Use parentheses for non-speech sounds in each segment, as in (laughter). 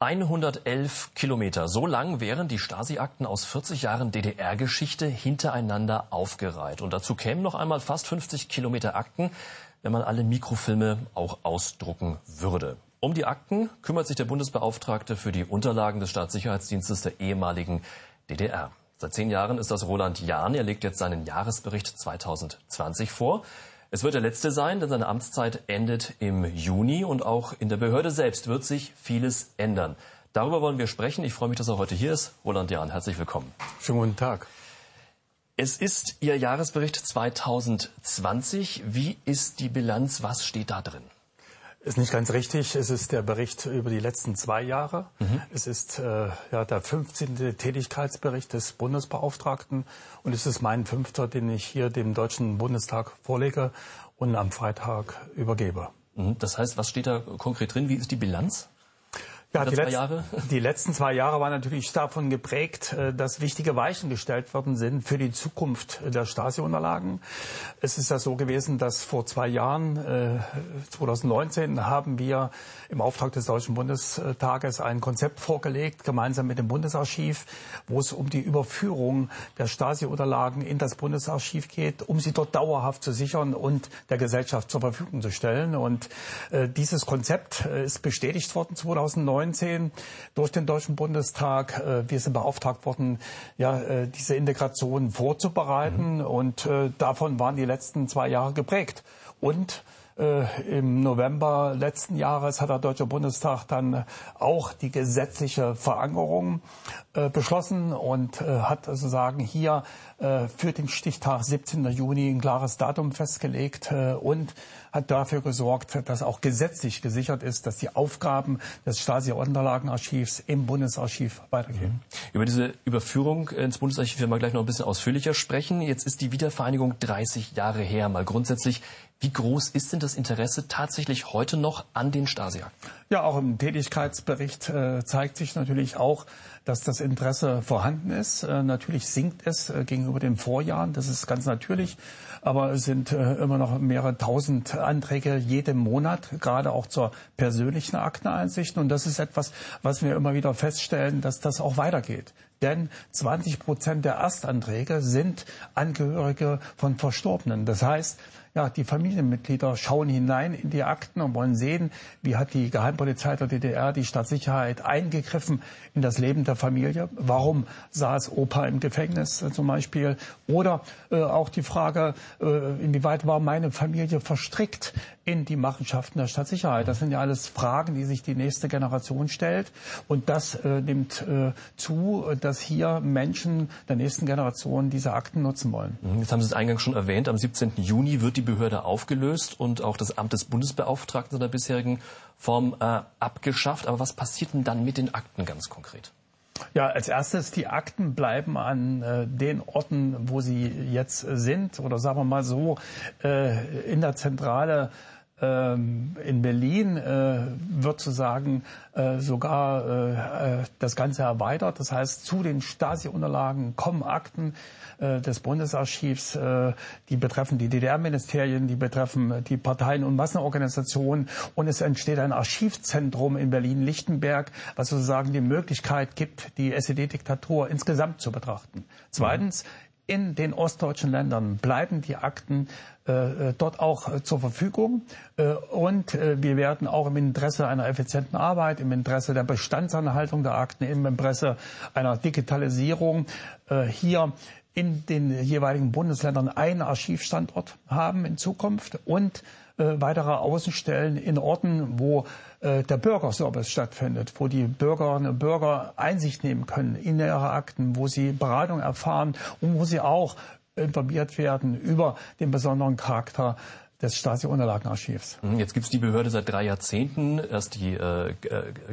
111 Kilometer. So lang wären die Stasi-Akten aus 40 Jahren DDR-Geschichte hintereinander aufgereiht. Und dazu kämen noch einmal fast 50 Kilometer Akten, wenn man alle Mikrofilme auch ausdrucken würde. Um die Akten kümmert sich der Bundesbeauftragte für die Unterlagen des Staatssicherheitsdienstes der ehemaligen DDR. Seit zehn Jahren ist das Roland Jahn. Er legt jetzt seinen Jahresbericht 2020 vor. Es wird der letzte sein, denn seine Amtszeit endet im Juni und auch in der Behörde selbst wird sich vieles ändern. Darüber wollen wir sprechen. Ich freue mich, dass er heute hier ist. Roland Jahn, herzlich willkommen. Schönen guten Tag. Es ist Ihr Jahresbericht 2020. Wie ist die Bilanz? Was steht da drin? Ist nicht ganz richtig. Es ist der Bericht über die letzten zwei Jahre. Mhm. Es ist äh, ja, der 15. Tätigkeitsbericht des Bundesbeauftragten und es ist mein fünfter, den ich hier dem Deutschen Bundestag vorlege und am Freitag übergebe. Mhm. Das heißt, was steht da konkret drin? Wie ist die Bilanz? Ja, die, letzt, (laughs) die, letzten zwei Jahre waren natürlich davon geprägt, äh, dass wichtige Weichen gestellt worden sind für die Zukunft der Stasi-Unterlagen. Es ist ja so gewesen, dass vor zwei Jahren, 2019, äh, haben wir im Auftrag des Deutschen Bundestages ein Konzept vorgelegt, gemeinsam mit dem Bundesarchiv, wo es um die Überführung der Stasi-Unterlagen in das Bundesarchiv geht, um sie dort dauerhaft zu sichern und der Gesellschaft zur Verfügung zu stellen. Und äh, dieses Konzept ist bestätigt worden 2019. 2019 durch den Deutschen Bundestag. Äh, wir sind beauftragt worden, ja, äh, diese Integration vorzubereiten mhm. und äh, davon waren die letzten zwei Jahre geprägt. Und im November letzten Jahres hat der Deutsche Bundestag dann auch die gesetzliche Verankerung beschlossen und hat sozusagen hier für den Stichtag 17. Juni ein klares Datum festgelegt und hat dafür gesorgt, dass auch gesetzlich gesichert ist, dass die Aufgaben des Stasi-Unterlagenarchivs im Bundesarchiv weitergehen. Mhm. Über diese Überführung ins Bundesarchiv werden wir gleich noch ein bisschen ausführlicher sprechen. Jetzt ist die Wiedervereinigung 30 Jahre her. Mal grundsätzlich, wie groß ist denn das Interesse tatsächlich heute noch an den Stasi-Akten? Ja, auch im Tätigkeitsbericht äh, zeigt sich natürlich auch, dass das Interesse vorhanden ist. Äh, natürlich sinkt es äh, gegenüber den Vorjahren. Das ist ganz natürlich. Aber es sind äh, immer noch mehrere tausend Anträge jeden Monat, gerade auch zur persönlichen Akteneinsicht. Und das ist etwas, was wir immer wieder feststellen, dass das auch weitergeht. Denn 20 Prozent der Erstanträge sind Angehörige von Verstorbenen. Das heißt, ja, die Familienmitglieder schauen hinein in die Akten und wollen sehen, wie hat die Geheimpolizei der DDR, die Staatssicherheit eingegriffen in das Leben der Familie. Warum saß Opa im Gefängnis äh, zum Beispiel? Oder äh, auch die Frage, äh, inwieweit war meine Familie verstrickt in die Machenschaften der Staatssicherheit? Das sind ja alles Fragen, die sich die nächste Generation stellt. Und das äh, nimmt äh, zu, dass hier Menschen der nächsten Generation diese Akten nutzen wollen. Mhm, jetzt haben Sie es eingangs schon erwähnt. Am 17. Juni wird die Behörde aufgelöst und auch das Amt des Bundesbeauftragten in der bisherigen Form äh, abgeschafft. Aber was passiert denn dann mit den Akten ganz konkret? Ja, als erstes, die Akten bleiben an äh, den Orten, wo sie jetzt sind. Oder sagen wir mal so, äh, in der Zentrale in Berlin äh, wird sozusagen äh, sogar äh, das Ganze erweitert. Das heißt, zu den Stasi-Unterlagen kommen Akten des Bundesarchivs, die betreffen die DDR-Ministerien, die betreffen die Parteien und Massenorganisationen. Und es entsteht ein Archivzentrum in Berlin-Lichtenberg, was sozusagen die Möglichkeit gibt, die SED-Diktatur insgesamt zu betrachten. Zweitens, in den ostdeutschen Ländern bleiben die Akten äh, dort auch äh, zur Verfügung. Äh, und äh, wir werden auch im Interesse einer effizienten Arbeit, im Interesse der Bestandsanhaltung der Akten, im Interesse einer Digitalisierung äh, hier in den jeweiligen Bundesländern einen Archivstandort haben in Zukunft und äh, weitere Außenstellen in Orten, wo äh, der Bürgerservice stattfindet, wo die Bürgerinnen und Bürger Einsicht nehmen können in ihre Akten, wo sie Beratung erfahren und wo sie auch informiert werden über den besonderen Charakter des Stasi-Unterlagenarchivs. Mhm, jetzt gibt es die Behörde seit drei Jahrzehnten. Erst die äh,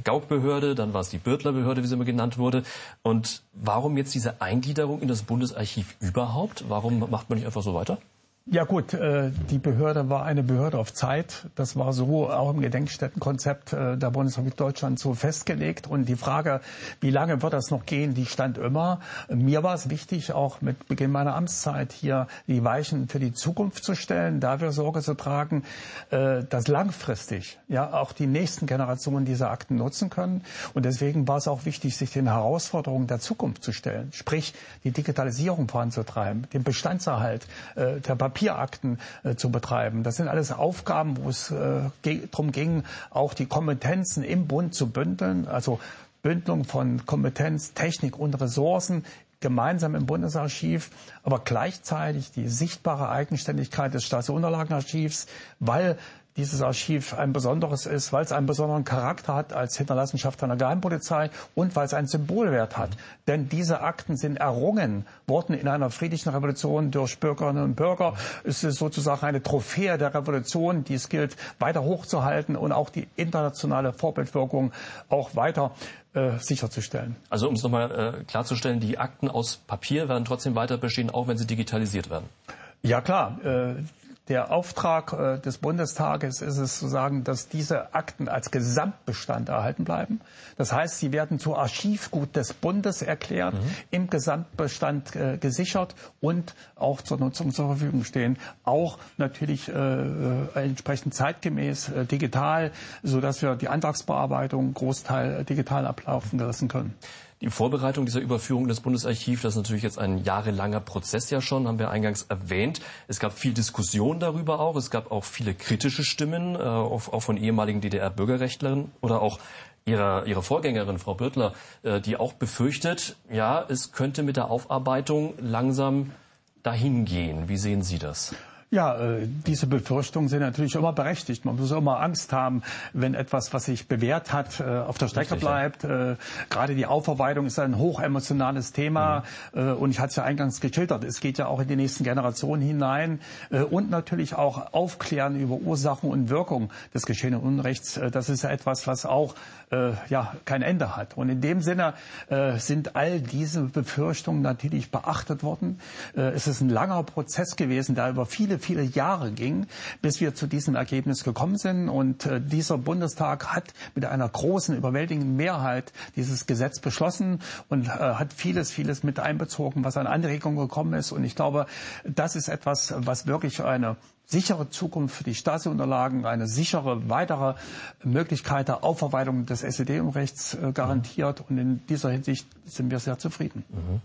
Gauk-Behörde, dann war es die Bürtler-Behörde, wie sie immer genannt wurde. Und warum jetzt diese Eingliederung in das Bundesarchiv überhaupt? Warum macht man nicht einfach so weiter? Ja gut, äh, die Behörde war eine Behörde auf Zeit. Das war so auch im Gedenkstättenkonzept äh, der Bundesrepublik Deutschland so festgelegt. Und die Frage, wie lange wird das noch gehen, die stand immer. Mir war es wichtig, auch mit Beginn meiner Amtszeit hier die Weichen für die Zukunft zu stellen, dafür Sorge zu tragen, äh, dass langfristig ja auch die nächsten Generationen diese Akten nutzen können. Und deswegen war es auch wichtig, sich den Herausforderungen der Zukunft zu stellen, sprich die Digitalisierung voranzutreiben, den Bestandserhalt der Papierakten äh, zu betreiben. Das sind alles Aufgaben, wo es äh, darum ging, auch die Kompetenzen im Bund zu bündeln, also Bündelung von Kompetenz, Technik und Ressourcen gemeinsam im Bundesarchiv, aber gleichzeitig die sichtbare Eigenständigkeit des Stasi-Unterlagenarchivs, weil dieses Archiv ein besonderes ist, weil es einen besonderen Charakter hat als Hinterlassenschaft einer Geheimpolizei und weil es einen Symbolwert hat. Denn diese Akten sind errungen worden in einer friedlichen Revolution durch Bürgerinnen und Bürger. Es ist sozusagen eine Trophäe der Revolution, die es gilt weiter hochzuhalten und auch die internationale Vorbildwirkung auch weiter äh, sicherzustellen. Also um es nochmal äh, klarzustellen, die Akten aus Papier werden trotzdem weiter bestehen, auch wenn sie digitalisiert werden. Ja klar, äh, der Auftrag äh, des Bundestages ist es zu sagen, dass diese Akten als Gesamtbestand erhalten bleiben. Das heißt, sie werden zu Archivgut des Bundes erklärt, mhm. im Gesamtbestand äh, gesichert und auch zur Nutzung zur Verfügung stehen. Auch natürlich äh, äh entsprechend zeitgemäß, digital, so dass wir die Antragsbearbeitung Großteil digital ablaufen lassen können. Die Vorbereitung dieser Überführung des Bundesarchivs, das ist natürlich jetzt ein jahrelanger Prozess ja schon, haben wir eingangs erwähnt. Es gab viel Diskussion darüber auch. Es gab auch viele kritische Stimmen, äh, auch von ehemaligen DDR-Bürgerrechtlerinnen oder auch ihrer, ihrer Vorgängerin, Frau Birtler, äh, die auch befürchtet, ja, es könnte mit der Aufarbeitung langsam dahin gehen. Wie sehen Sie das? Ja, äh, diese Befürchtungen sind natürlich immer berechtigt. Man muss immer Angst haben, wenn etwas, was sich bewährt hat, äh, auf der Strecke Richtig, bleibt. Ja. Äh, gerade die Aufarbeitung ist ein hochemotionales Thema. Mhm. Und ich hatte es ja eingangs geschildert. Es geht ja auch in die nächsten Generationen hinein. Und natürlich auch aufklären über Ursachen und Wirkung des geschehenen Unrechts. Das ist ja etwas, was auch ja, kein Ende hat. Und in dem Sinne sind all diese Befürchtungen natürlich beachtet worden. Es ist ein langer Prozess gewesen, der über viele viele, Jahre ging, bis wir zu diesem Ergebnis gekommen sind. Und äh, dieser Bundestag hat mit einer großen, überwältigenden Mehrheit dieses Gesetz beschlossen und äh, hat vieles, vieles mit einbezogen, was an Anregungen gekommen ist. Und ich glaube, das ist etwas, was wirklich eine sichere Zukunft für die Stasi-Unterlagen, eine sichere weitere Möglichkeit der Aufarbeitung des SED-Rechts äh, garantiert. Und in dieser Hinsicht sind wir sehr zufrieden. Mhm.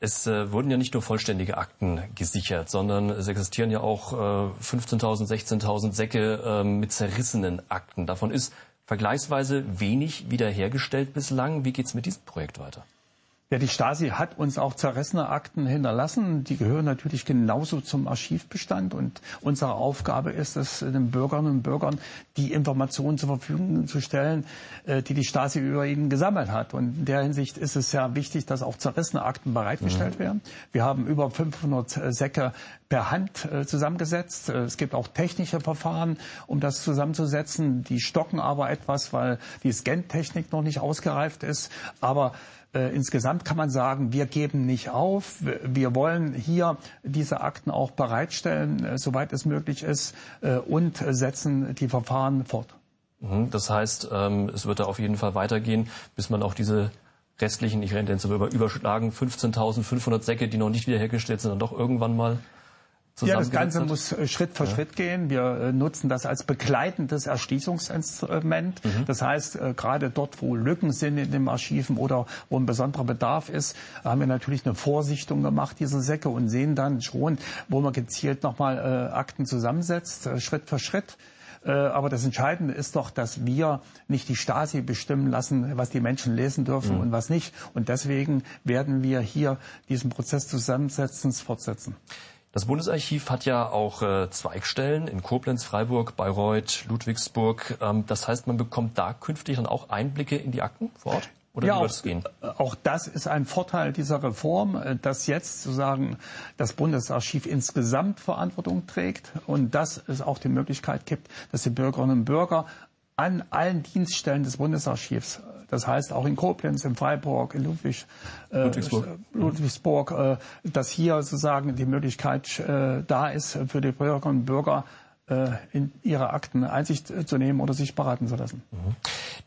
Es äh, wurden ja nicht nur vollständige Akten gesichert, sondern es existieren ja auch äh, 15.000, 16.000 Säcke äh, mit zerrissenen Akten. Davon ist vergleichsweise wenig wiederhergestellt bislang. Wie geht's mit diesem Projekt weiter? Ja, die Stasi hat uns auch zerrissene Akten hinterlassen. Die gehören natürlich genauso zum Archivbestand. Und unsere Aufgabe ist es, den Bürgerinnen und Bürgern die Informationen zur Verfügung zu stellen, äh, die die Stasi über ihnen gesammelt hat. Und in der Hinsicht ist es sehr wichtig, dass auch zerrissene Akten bereitgestellt mhm. werden. Wir haben über 500 äh, Säcke per Hand äh, zusammengesetzt. Es gibt auch technische Verfahren, um das zusammenzusetzen. Die stocken aber etwas, weil die Scan-Technik noch nicht ausgereift ist. Aber äh, insgesamt kann man sagen, wir geben nicht auf. Wir wollen hier diese Akten auch bereitstellen, äh, soweit es möglich ist, äh, und setzen die Verfahren fort. Mhm, das heißt, ähm, es wird da auf jeden Fall weitergehen, bis man auch diese restlichen, ich renne jetzt über, überschlagen, 15.500 Säcke, die noch nicht wiederhergestellt sind, dann doch irgendwann mal ja, das Ganze muss äh, Schritt für ja. Schritt gehen. Wir äh, nutzen das als begleitendes Erschließungsinstrument. Mhm. Das heißt, äh, gerade dort, wo Lücken sind in den Archiven oder wo ein besonderer Bedarf ist, haben wir natürlich eine Vorsichtung gemacht, diese Säcke, und sehen dann schon, wo man gezielt nochmal Akten zusammensetzt, Schritt für Schritt. Aber das Entscheidende ist doch, dass wir nicht die Stasi bestimmen lassen, was die Menschen lesen dürfen mhm. und was nicht. Und deswegen werden wir hier diesen Prozess Zusammensetzens fortsetzen. Das Bundesarchiv hat ja auch äh, Zweigstellen in Koblenz, Freiburg, Bayreuth, Ludwigsburg. Ähm, das heißt, man bekommt da künftig dann auch Einblicke in die Akten vor Ort? Oder ja, auch, äh, auch das ist ein Vorteil dieser Reform, äh, dass jetzt sozusagen das Bundesarchiv insgesamt Verantwortung trägt und dass es auch die Möglichkeit gibt, dass die Bürgerinnen und Bürger an allen Dienststellen des Bundesarchivs Das heißt auch in Koblenz, in Freiburg, in Ludwig, äh, Ludwigsburg, Ludwigsburg äh, dass hier sozusagen die Möglichkeit äh, da ist für die Bürgerinnen und Bürger, äh, in ihre Akten Einsicht zu nehmen oder sich beraten zu lassen. Mhm.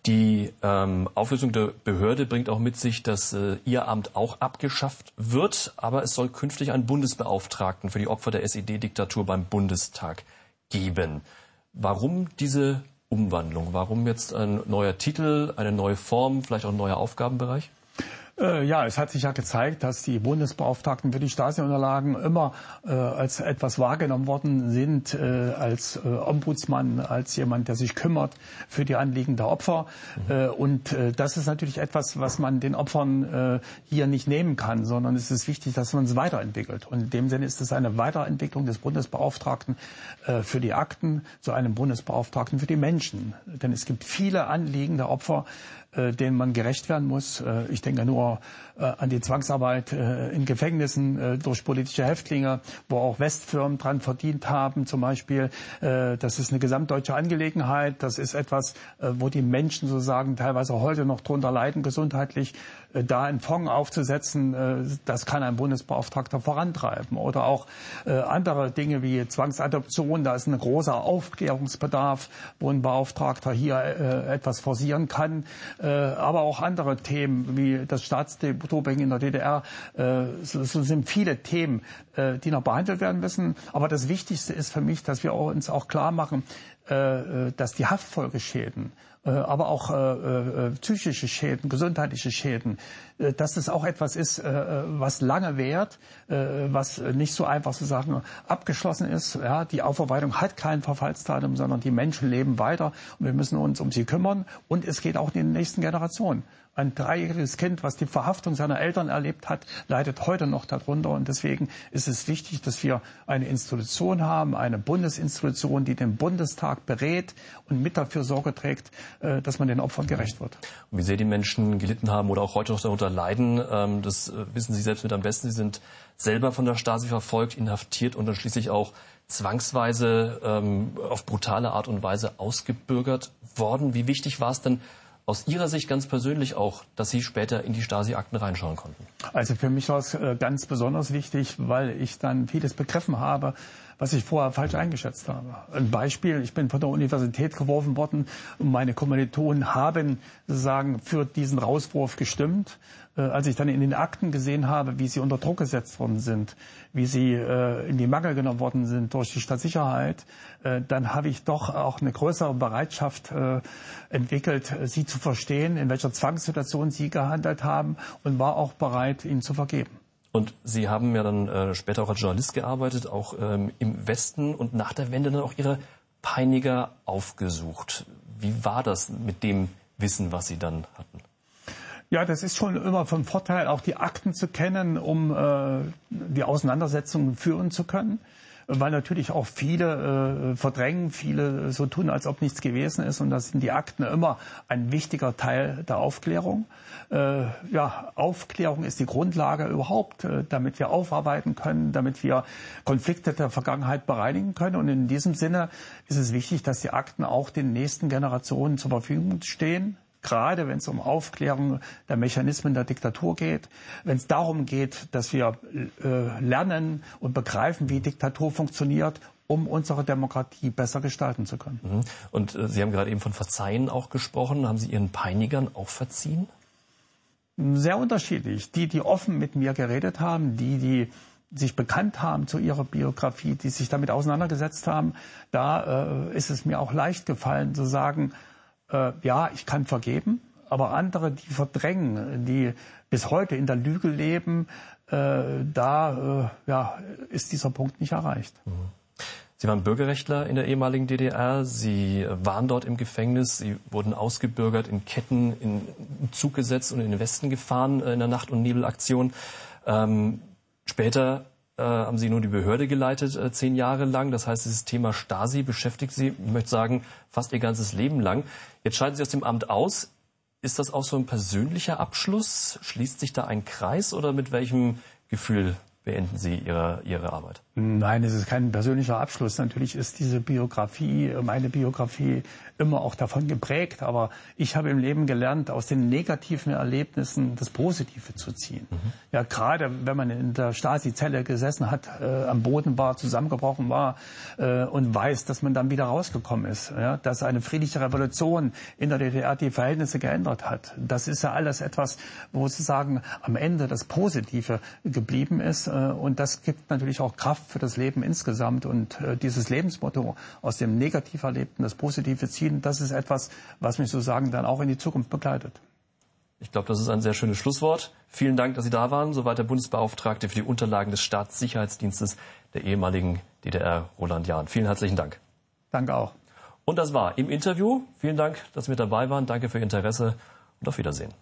Die ähm, Auflösung der Behörde bringt auch mit sich, dass äh, Ihr Amt auch abgeschafft wird, aber es soll künftig einen Bundesbeauftragten für die Opfer der SED-Diktatur beim Bundestag geben. Warum diese Umwandlung? Warum jetzt ein neuer Titel, eine neue Form, vielleicht auch ein neuer Aufgabenbereich? Äh, ja, es hat sich ja gezeigt, dass die Bundesbeauftragten für die Stasi-Unterlagen immer äh, als etwas wahrgenommen worden sind, äh, als äh, Ombudsmann, als jemand, der sich kümmert für die Anliegen der Opfer. Mhm. Äh, und äh, das ist natürlich etwas, was man den Opfern hier nicht nehmen kann, sondern es ist wichtig, dass man es weiterentwickelt. Und in dem Sinne ist es eine Weiterentwicklung des Bundesbeauftragten für die Akten zu einem Bundesbeauftragten für die Menschen. Denn es gibt viele Anliegen der Opfer, äh, denen man gerecht werden muss. Äh, ich denke nur äh, an die Zwangsarbeit äh, in Gefängnissen äh, durch politische Häftlinge, wo auch Westfirmen dran verdient haben, zum Beispiel. Äh, das ist eine gesamtdeutsche Angelegenheit. Das ist etwas, äh, wo die Menschen sozusagen teilweise heute noch drunter leiden, gesundheitlich. Äh, da einen Fonds aufzusetzen, äh, das kann ein Bundesbeauftragter vorantreiben. Oder auch äh, andere Dinge wie Zwangsadoption. Da ist ein großer Aufklärungsbedarf, wo ein Beauftragter hier äh, etwas forcieren kann. Äh, aber auch andere Themen wie das Staatsdoping in der DDR. Äh, so sind viele Themen, äh, die noch behandelt werden müssen. Aber das Wichtigste ist für mich, dass wir uns auch klar machen, dass die Haftfolgeschäden aber auch äh, äh, psychische Schäden, gesundheitliche Schäden, äh, dass es auch etwas ist, äh, was lange währt, äh, was nicht so einfach zu sagen abgeschlossen ist. Ja, die Aufarbeitung hat kein Verfallsdatum, sondern die Menschen leben weiter und wir müssen uns um sie kümmern und es geht auch in den nächsten Generationen. Ein dreijähriges Kind, was die Verhaftung seiner Eltern erlebt hat, leidet heute noch darunter. Und deswegen ist es wichtig, dass wir eine Institution haben, eine Bundesinstitution, die den Bundestag berät und mit dafür Sorge trägt, äh, dass man den Opfern gerecht wird. Und wie sehr die Menschen gelitten haben oder auch heute noch darunter leiden, ähm, das äh, wissen Sie selbst mit am besten. Sie sind selber von der Stasi verfolgt, inhaftiert und dann schließlich auch zwangsweise ähm, auf brutale Art und Weise ausgebürgert worden. Wie wichtig war es denn aus Ihrer Sicht ganz persönlich auch, dass Sie später in die Stasi-Akten reinschauen konnten? Also für mich war es äh, ganz besonders wichtig, weil ich dann vieles begriffen habe, was ich vorher falsch eingeschätzt habe. Ein Beispiel, ich bin von der Universität geworfen worden und meine Kommilitonen haben sozusagen für diesen Rauswurf gestimmt. Äh, als ich dann in den Akten gesehen habe, wie sie unter Druck gesetzt worden sind, wie sie äh, in die Mangel genommen worden sind durch die Stadtsicherheit, äh, dann habe ich doch auch eine größere Bereitschaft entwickelt, sie zu verstehen, in welcher Zwangssituation sie gehandelt haben und war auch bereit, ihnen zu vergeben. Und Sie haben ja dann äh, später auch als Journalist gearbeitet, auch ähm, im Westen und nach der Wende dann auch Ihre Peiniger aufgesucht. Wie war das mit dem Wissen, was Sie dann hatten? Ja, das ist schon immer von Vorteil, auch die Akten zu kennen, um äh, die Auseinandersetzungen führen zu können weil natürlich auch viele äh, verdrängen, viele so tun, als ob nichts gewesen ist. Und das sind die Akten immer ein wichtiger Teil der Aufklärung. Äh, ja, Aufklärung ist die Grundlage überhaupt, äh, damit wir aufarbeiten können, damit wir Konflikte der Vergangenheit bereinigen können. Und in diesem Sinne ist es wichtig, dass die Akten auch den nächsten Generationen zur Verfügung stehen gerade wenn es um Aufklärung der Mechanismen der Diktatur geht, wenn es darum geht, dass wir äh, lernen und begreifen, wie Diktatur funktioniert, um unsere Demokratie besser gestalten zu können. Mhm. Und äh, Sie haben gerade eben von Verzeihen auch gesprochen. Haben Sie Ihren Peinigern auch verziehen? Sehr unterschiedlich. Die, die offen mit mir geredet haben, die, die sich bekannt haben zu ihrer Biografie, die sich damit auseinandergesetzt haben, da äh, ist es mir auch leicht gefallen zu sagen, äh, ja, ich kann vergeben, aber andere, die verdrängen, die bis heute in der Lüge leben, äh, da äh, ja, ist dieser Punkt nicht erreicht. Mhm. Sie waren Bürgerrechtler in der ehemaligen DDR. Sie waren dort im Gefängnis. Sie wurden ausgebürgert, in Ketten in Zug gesetzt und in den Westen gefahren äh, in der Nacht- und Nebelaktion. Ähm, später äh, haben Sie nun die Behörde geleitet, äh, zehn Jahre lang. Das heißt, dieses Thema Stasi beschäftigt Sie, ich möchte sagen, fast Ihr ganzes Leben lang. Jetzt scheiden Sie aus dem Amt aus. Ist das auch so ein persönlicher Abschluss? Schließt sich da ein Kreis oder mit welchem Gefühl beenden Sie Ihre, Ihre Arbeit? Nein, es ist kein persönlicher Abschluss. Natürlich ist diese Biografie, meine Biografie, immer auch davon geprägt. Aber ich habe im Leben gelernt, aus den negativen Erlebnissen das Positive zu ziehen. Mhm. Ja, gerade wenn man in der Stasi-Zelle gesessen hat, äh, am Boden war, zusammengebrochen war äh, und weiß, dass man dann wieder rausgekommen ist. Ja, dass eine friedliche Revolution in der DDR die Verhältnisse geändert hat. Das ist ja alles etwas, wo sozusagen am Ende das Positive geblieben ist. Äh, und das gibt natürlich auch Kraft für das Leben insgesamt. Und äh, dieses Lebensmotto aus dem negativ Erlebten das Positive ziehen, das ist etwas, was mich sozusagen dann auch in die Zukunft begleitet. Ich glaube, das ist ein sehr schönes Schlusswort. Vielen Dank, dass Sie da waren. Soweit der Bundesbeauftragte für die Unterlagen des Staatssicherheitsdienstes der ehemaligen DDR, Roland Jahn. Vielen herzlichen Dank. Danke auch. Und das war im Interview. Vielen Dank, dass Sie mit dabei waren. Danke für Ihr Interesse und auf Wiedersehen.